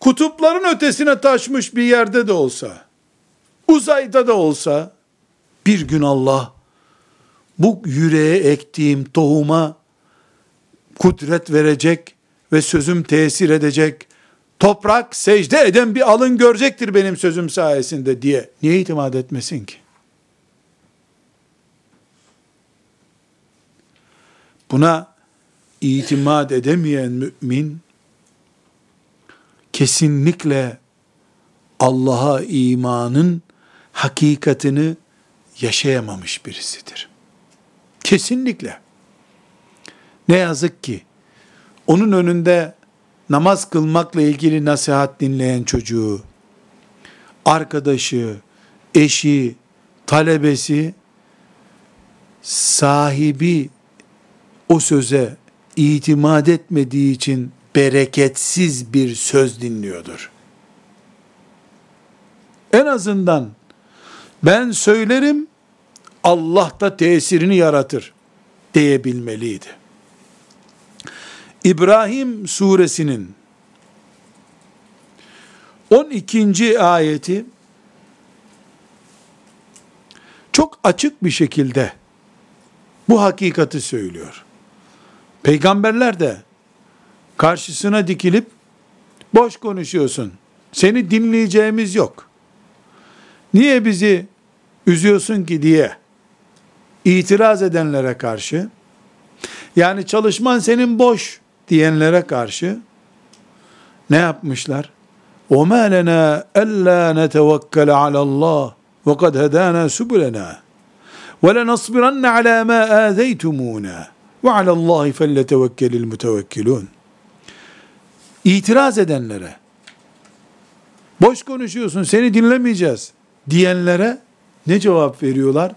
kutupların ötesine taşmış bir yerde de olsa, uzayda da olsa, bir gün Allah, bu yüreğe ektiğim tohuma kudret verecek ve sözüm tesir edecek, toprak secde eden bir alın görecektir benim sözüm sayesinde diye niye itimat etmesin ki? Buna itimat edemeyen mümin kesinlikle Allah'a imanın hakikatini yaşayamamış birisidir. Kesinlikle. Ne yazık ki onun önünde namaz kılmakla ilgili nasihat dinleyen çocuğu, arkadaşı, eşi, talebesi sahibi o söze itimat etmediği için bereketsiz bir söz dinliyordur. En azından ben söylerim Allah da tesirini yaratır diyebilmeliydi. İbrahim suresinin 12. ayeti çok açık bir şekilde bu hakikati söylüyor. Peygamberler de karşısına dikilip boş konuşuyorsun. Seni dinleyeceğimiz yok. Niye bizi üzüyorsun ki diye itiraz edenlere karşı yani çalışman senin boş diyenlere karşı ne yapmışlar? وَمَا لَنَا أَلَّا نَتَوَكَّلَ عَلَى اللّٰهِ وَقَدْ هَدَانَا سُبُلَنَا وَلَنَصْبِرَنَّ عَلَى مَا آذَيْتُمُونَا وَعَلَى اللّٰهِ فَلَّتَوَكَّلِ الْمُتَوَكِّلُونَ İtiraz edenlere, boş konuşuyorsun seni dinlemeyeceğiz diyenlere ne cevap veriyorlar?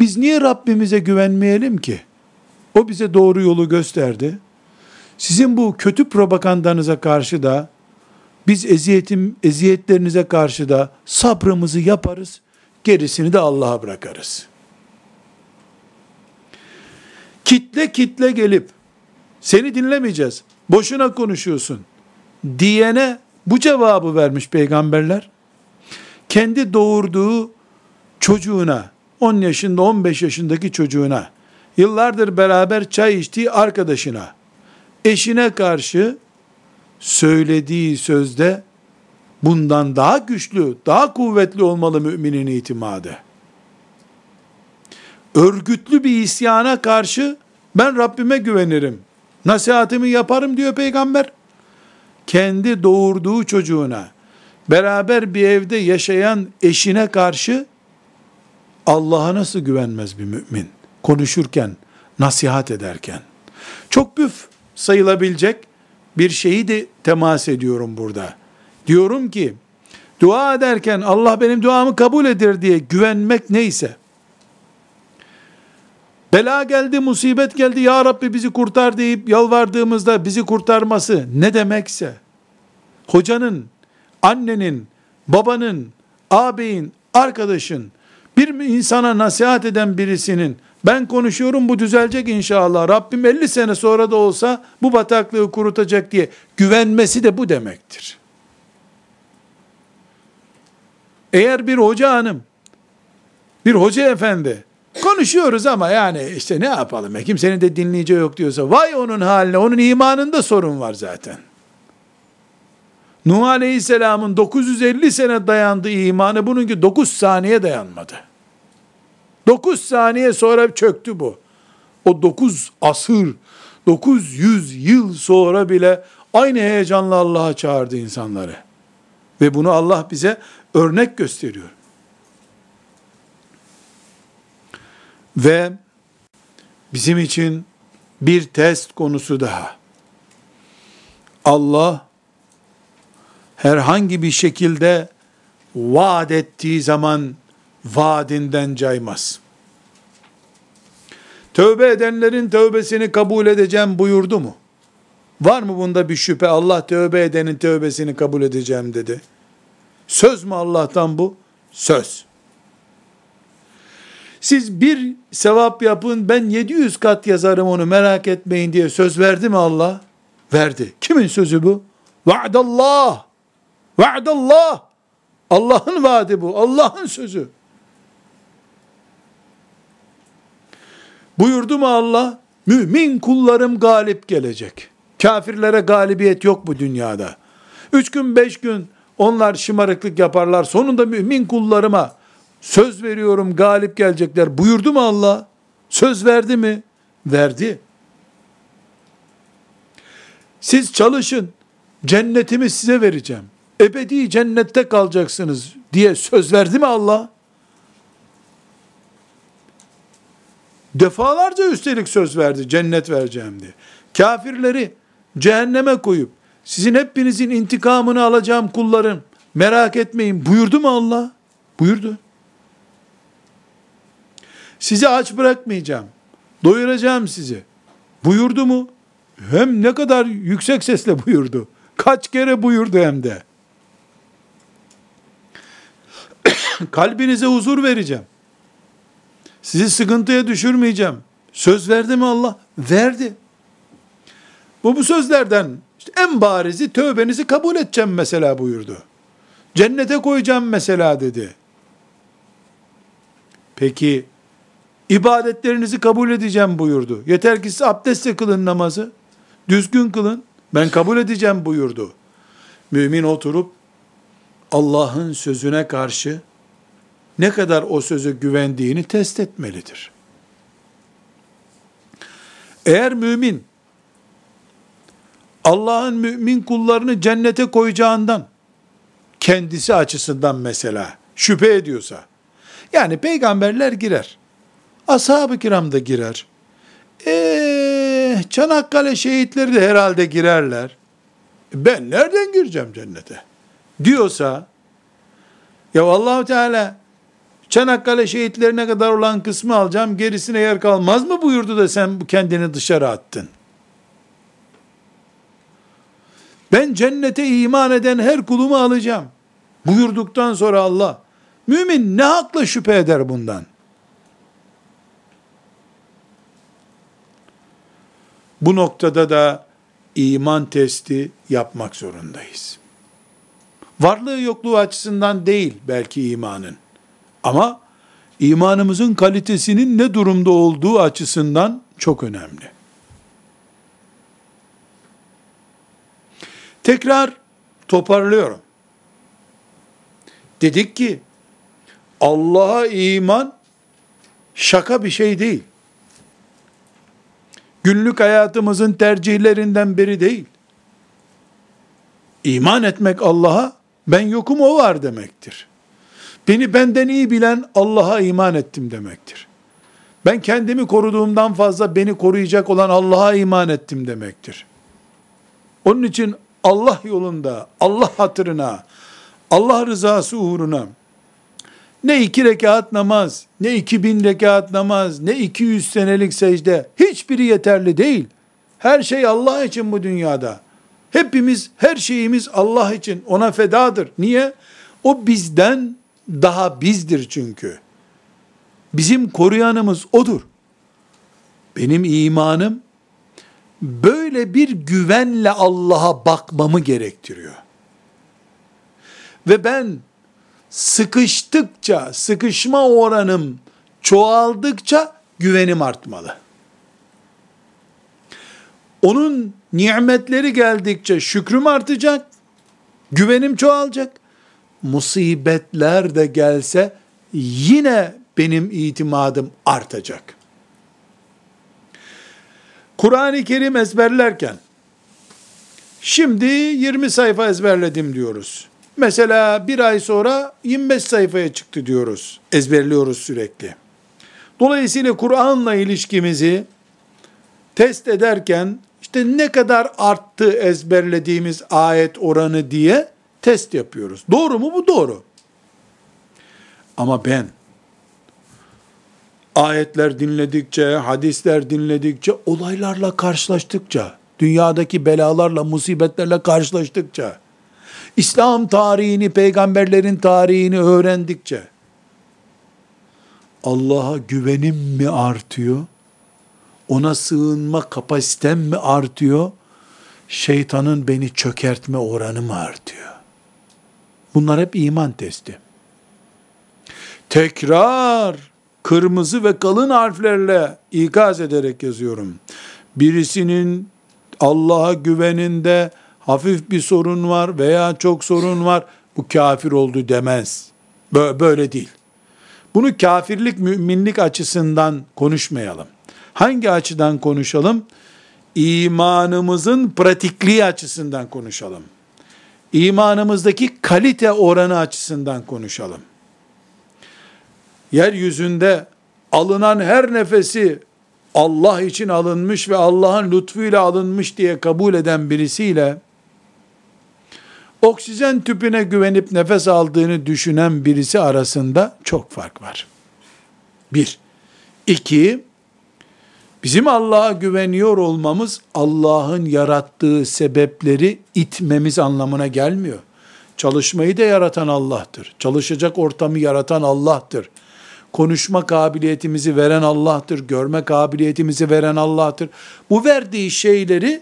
Biz niye Rabbimize güvenmeyelim ki? O bize doğru yolu gösterdi. Sizin bu kötü propagandanıza karşı da biz eziyetim, eziyetlerinize karşı da sabrımızı yaparız. Gerisini de Allah'a bırakarız. Kitle kitle gelip seni dinlemeyeceğiz. Boşuna konuşuyorsun diyene bu cevabı vermiş peygamberler. Kendi doğurduğu çocuğuna 10 yaşında 15 yaşındaki çocuğuna yıllardır beraber çay içtiği arkadaşına eşine karşı söylediği sözde bundan daha güçlü, daha kuvvetli olmalı müminin itimadı. Örgütlü bir isyana karşı ben Rabbime güvenirim. Nasihatimi yaparım diyor peygamber. Kendi doğurduğu çocuğuna, beraber bir evde yaşayan eşine karşı Allah'a nasıl güvenmez bir mümin? Konuşurken, nasihat ederken. Çok büf sayılabilecek bir şeyi de temas ediyorum burada. Diyorum ki, dua ederken Allah benim duamı kabul eder diye güvenmek neyse, bela geldi, musibet geldi, ya Rabbi bizi kurtar deyip yalvardığımızda bizi kurtarması ne demekse, hocanın, annenin, babanın, ağabeyin, arkadaşın, bir insana nasihat eden birisinin ben konuşuyorum bu düzelecek inşallah. Rabbim 50 sene sonra da olsa bu bataklığı kurutacak diye güvenmesi de bu demektir. Eğer bir hoca hanım, bir hoca efendi, konuşuyoruz ama yani işte ne yapalım, kimsenin de dinleyeceği yok diyorsa, vay onun haline, onun imanında sorun var zaten. Nuh Aleyhisselam'ın 950 sene dayandığı imanı bununki 9 saniye dayanmadı. 9 saniye sonra çöktü bu. O 9 asır, 900 yıl sonra bile aynı heyecanla Allah'a çağırdı insanları. Ve bunu Allah bize örnek gösteriyor. Ve bizim için bir test konusu daha. Allah herhangi bir şekilde vaat ettiği zaman vaadinden caymaz. Tövbe edenlerin tövbesini kabul edeceğim buyurdu mu? Var mı bunda bir şüphe? Allah tövbe edenin tövbesini kabul edeceğim dedi. Söz mü Allah'tan bu? Söz. Siz bir sevap yapın ben 700 kat yazarım onu merak etmeyin diye söz verdi mi Allah? Verdi. Kimin sözü bu? Vaadallah. Vaadallah. Allah'ın vaadi bu. Allah'ın sözü. Buyurdu mu Allah? Mümin kullarım galip gelecek. Kafirlere galibiyet yok bu dünyada. Üç gün beş gün onlar şımarıklık yaparlar. Sonunda mümin kullarıma söz veriyorum galip gelecekler. Buyurdu mu Allah? Söz verdi mi? Verdi. Siz çalışın. Cennetimi size vereceğim. Ebedi cennette kalacaksınız diye söz verdi mi Allah? Defalarca üstelik söz verdi cennet vereceğim diye. Kafirleri cehenneme koyup sizin hepinizin intikamını alacağım kullarım merak etmeyin buyurdu mu Allah? Buyurdu. Sizi aç bırakmayacağım. Doyuracağım sizi. Buyurdu mu? Hem ne kadar yüksek sesle buyurdu. Kaç kere buyurdu hem de. Kalbinize huzur vereceğim. Sizi sıkıntıya düşürmeyeceğim. Söz verdi mi Allah? Verdi. Bu bu sözlerden işte en barizi tövbenizi kabul edeceğim mesela buyurdu. Cennete koyacağım mesela dedi. Peki ibadetlerinizi kabul edeceğim buyurdu. Yeter ki siz abdestle kılın namazı. Düzgün kılın. Ben kabul edeceğim buyurdu. Mümin oturup Allah'ın sözüne karşı ne kadar o söze güvendiğini test etmelidir. Eğer mümin Allah'ın mümin kullarını cennete koyacağından kendisi açısından mesela şüphe ediyorsa yani peygamberler girer. Ashab-ı kiram da girer. Eee Çanakkale şehitleri de herhalde girerler. Ben nereden gireceğim cennete? Diyorsa ya Allahu Teala Çanakkale şehitlerine kadar olan kısmı alacağım, gerisine yer kalmaz mı buyurdu da sen kendini dışarı attın. Ben cennete iman eden her kulumu alacağım. Buyurduktan sonra Allah, mümin ne hakla şüphe eder bundan? Bu noktada da iman testi yapmak zorundayız. Varlığı yokluğu açısından değil belki imanın. Ama imanımızın kalitesinin ne durumda olduğu açısından çok önemli. Tekrar toparlıyorum. Dedik ki Allah'a iman şaka bir şey değil. Günlük hayatımızın tercihlerinden biri değil. İman etmek Allah'a ben yokum o var demektir. Beni benden iyi bilen Allah'a iman ettim demektir. Ben kendimi koruduğumdan fazla beni koruyacak olan Allah'a iman ettim demektir. Onun için Allah yolunda, Allah hatırına, Allah rızası uğruna ne iki rekat namaz, ne iki bin rekat namaz, ne iki yüz senelik secde, hiçbiri yeterli değil. Her şey Allah için bu dünyada. Hepimiz, her şeyimiz Allah için, ona fedadır. Niye? O bizden daha bizdir çünkü. Bizim koruyanımız odur. Benim imanım böyle bir güvenle Allah'a bakmamı gerektiriyor. Ve ben sıkıştıkça, sıkışma oranım çoğaldıkça güvenim artmalı. Onun nimetleri geldikçe şükrüm artacak, güvenim çoğalacak. Musibetler de gelse yine benim itimadım artacak. Kur'an-ı Kerim ezberlerken şimdi 20 sayfa ezberledim diyoruz. Mesela bir ay sonra 25 sayfaya çıktı diyoruz. Ezberliyoruz sürekli. Dolayısıyla Kur'an'la ilişkimizi test ederken işte ne kadar arttı ezberlediğimiz ayet oranı diye test yapıyoruz. Doğru mu? Bu doğru. Ama ben ayetler dinledikçe, hadisler dinledikçe, olaylarla karşılaştıkça, dünyadaki belalarla, musibetlerle karşılaştıkça, İslam tarihini, peygamberlerin tarihini öğrendikçe, Allah'a güvenim mi artıyor? Ona sığınma kapasitem mi artıyor? Şeytanın beni çökertme oranı mı artıyor? Bunlar hep iman testi. Tekrar kırmızı ve kalın harflerle ikaz ederek yazıyorum. Birisinin Allah'a güveninde hafif bir sorun var veya çok sorun var, bu kafir oldu demez. Böyle değil. Bunu kafirlik, müminlik açısından konuşmayalım. Hangi açıdan konuşalım? İmanımızın pratikliği açısından konuşalım. İmanımızdaki kalite oranı açısından konuşalım. Yeryüzünde alınan her nefesi Allah için alınmış ve Allah'ın lütfuyla alınmış diye kabul eden birisiyle oksijen tüpüne güvenip nefes aldığını düşünen birisi arasında çok fark var. Bir. İki, bizim Allah'a güveniyor olmamız Allah'ın yarattığı sebepleri itmemiz anlamına gelmiyor. Çalışmayı da yaratan Allah'tır. Çalışacak ortamı yaratan Allah'tır. Konuşma kabiliyetimizi veren Allah'tır. Görme kabiliyetimizi veren Allah'tır. Bu verdiği şeyleri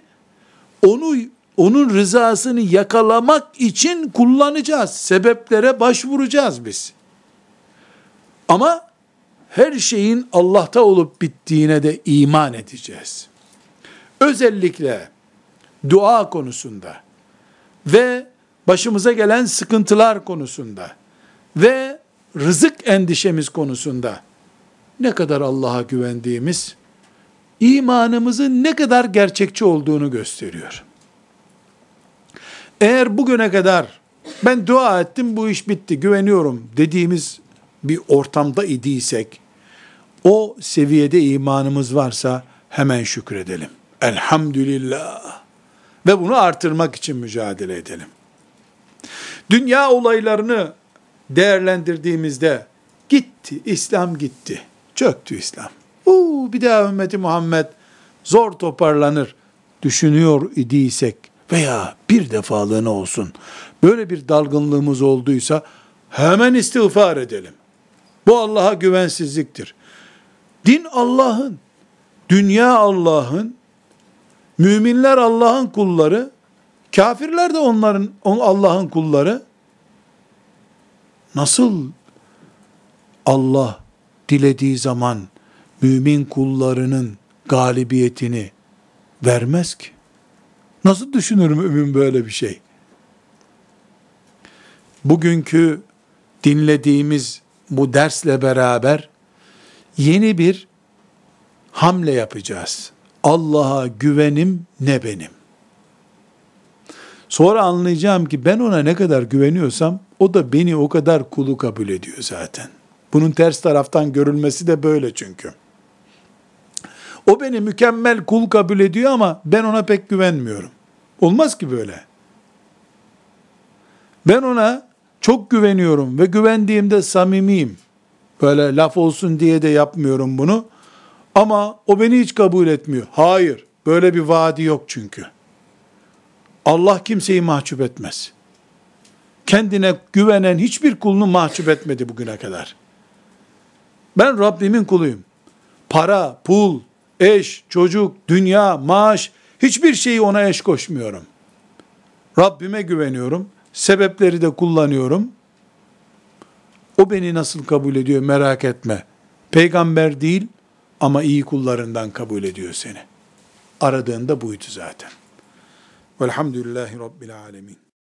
onu onun rızasını yakalamak için kullanacağız. Sebeplere başvuracağız biz. Ama her şeyin Allah'ta olup bittiğine de iman edeceğiz. Özellikle dua konusunda ve başımıza gelen sıkıntılar konusunda ve rızık endişemiz konusunda ne kadar Allah'a güvendiğimiz imanımızın ne kadar gerçekçi olduğunu gösteriyor. Eğer bugüne kadar ben dua ettim bu iş bitti güveniyorum dediğimiz bir ortamda idiysek o seviyede imanımız varsa hemen şükredelim. Elhamdülillah. Ve bunu artırmak için mücadele edelim. Dünya olaylarını değerlendirdiğimizde gitti, İslam gitti. Çöktü İslam. Uu, bir daha ümmeti Muhammed zor toparlanır düşünüyor idiysek veya bir defalığına olsun böyle bir dalgınlığımız olduysa hemen istiğfar edelim. Bu Allah'a güvensizliktir. Din Allah'ın, dünya Allah'ın, müminler Allah'ın kulları, kafirler de onların Allah'ın kulları. Nasıl Allah dilediği zaman mümin kullarının galibiyetini vermez ki? Nasıl düşünür mümin böyle bir şey? Bugünkü dinlediğimiz bu dersle beraber yeni bir hamle yapacağız. Allah'a güvenim ne benim? Sonra anlayacağım ki ben ona ne kadar güveniyorsam o da beni o kadar kulu kabul ediyor zaten. Bunun ters taraftan görülmesi de böyle çünkü. O beni mükemmel kul kabul ediyor ama ben ona pek güvenmiyorum. Olmaz ki böyle. Ben ona çok güveniyorum ve güvendiğimde samimiyim. Böyle laf olsun diye de yapmıyorum bunu. Ama o beni hiç kabul etmiyor. Hayır, böyle bir vaadi yok çünkü. Allah kimseyi mahcup etmez. Kendine güvenen hiçbir kulunu mahcup etmedi bugüne kadar. Ben Rabbimin kuluyum. Para, pul, eş, çocuk, dünya, maaş, hiçbir şeyi ona eş koşmuyorum. Rabbime güveniyorum. Sebepleri de kullanıyorum. O beni nasıl kabul ediyor merak etme. Peygamber değil ama iyi kullarından kabul ediyor seni. Aradığında buydu zaten. Velhamdülillahi Rabbil Alemin.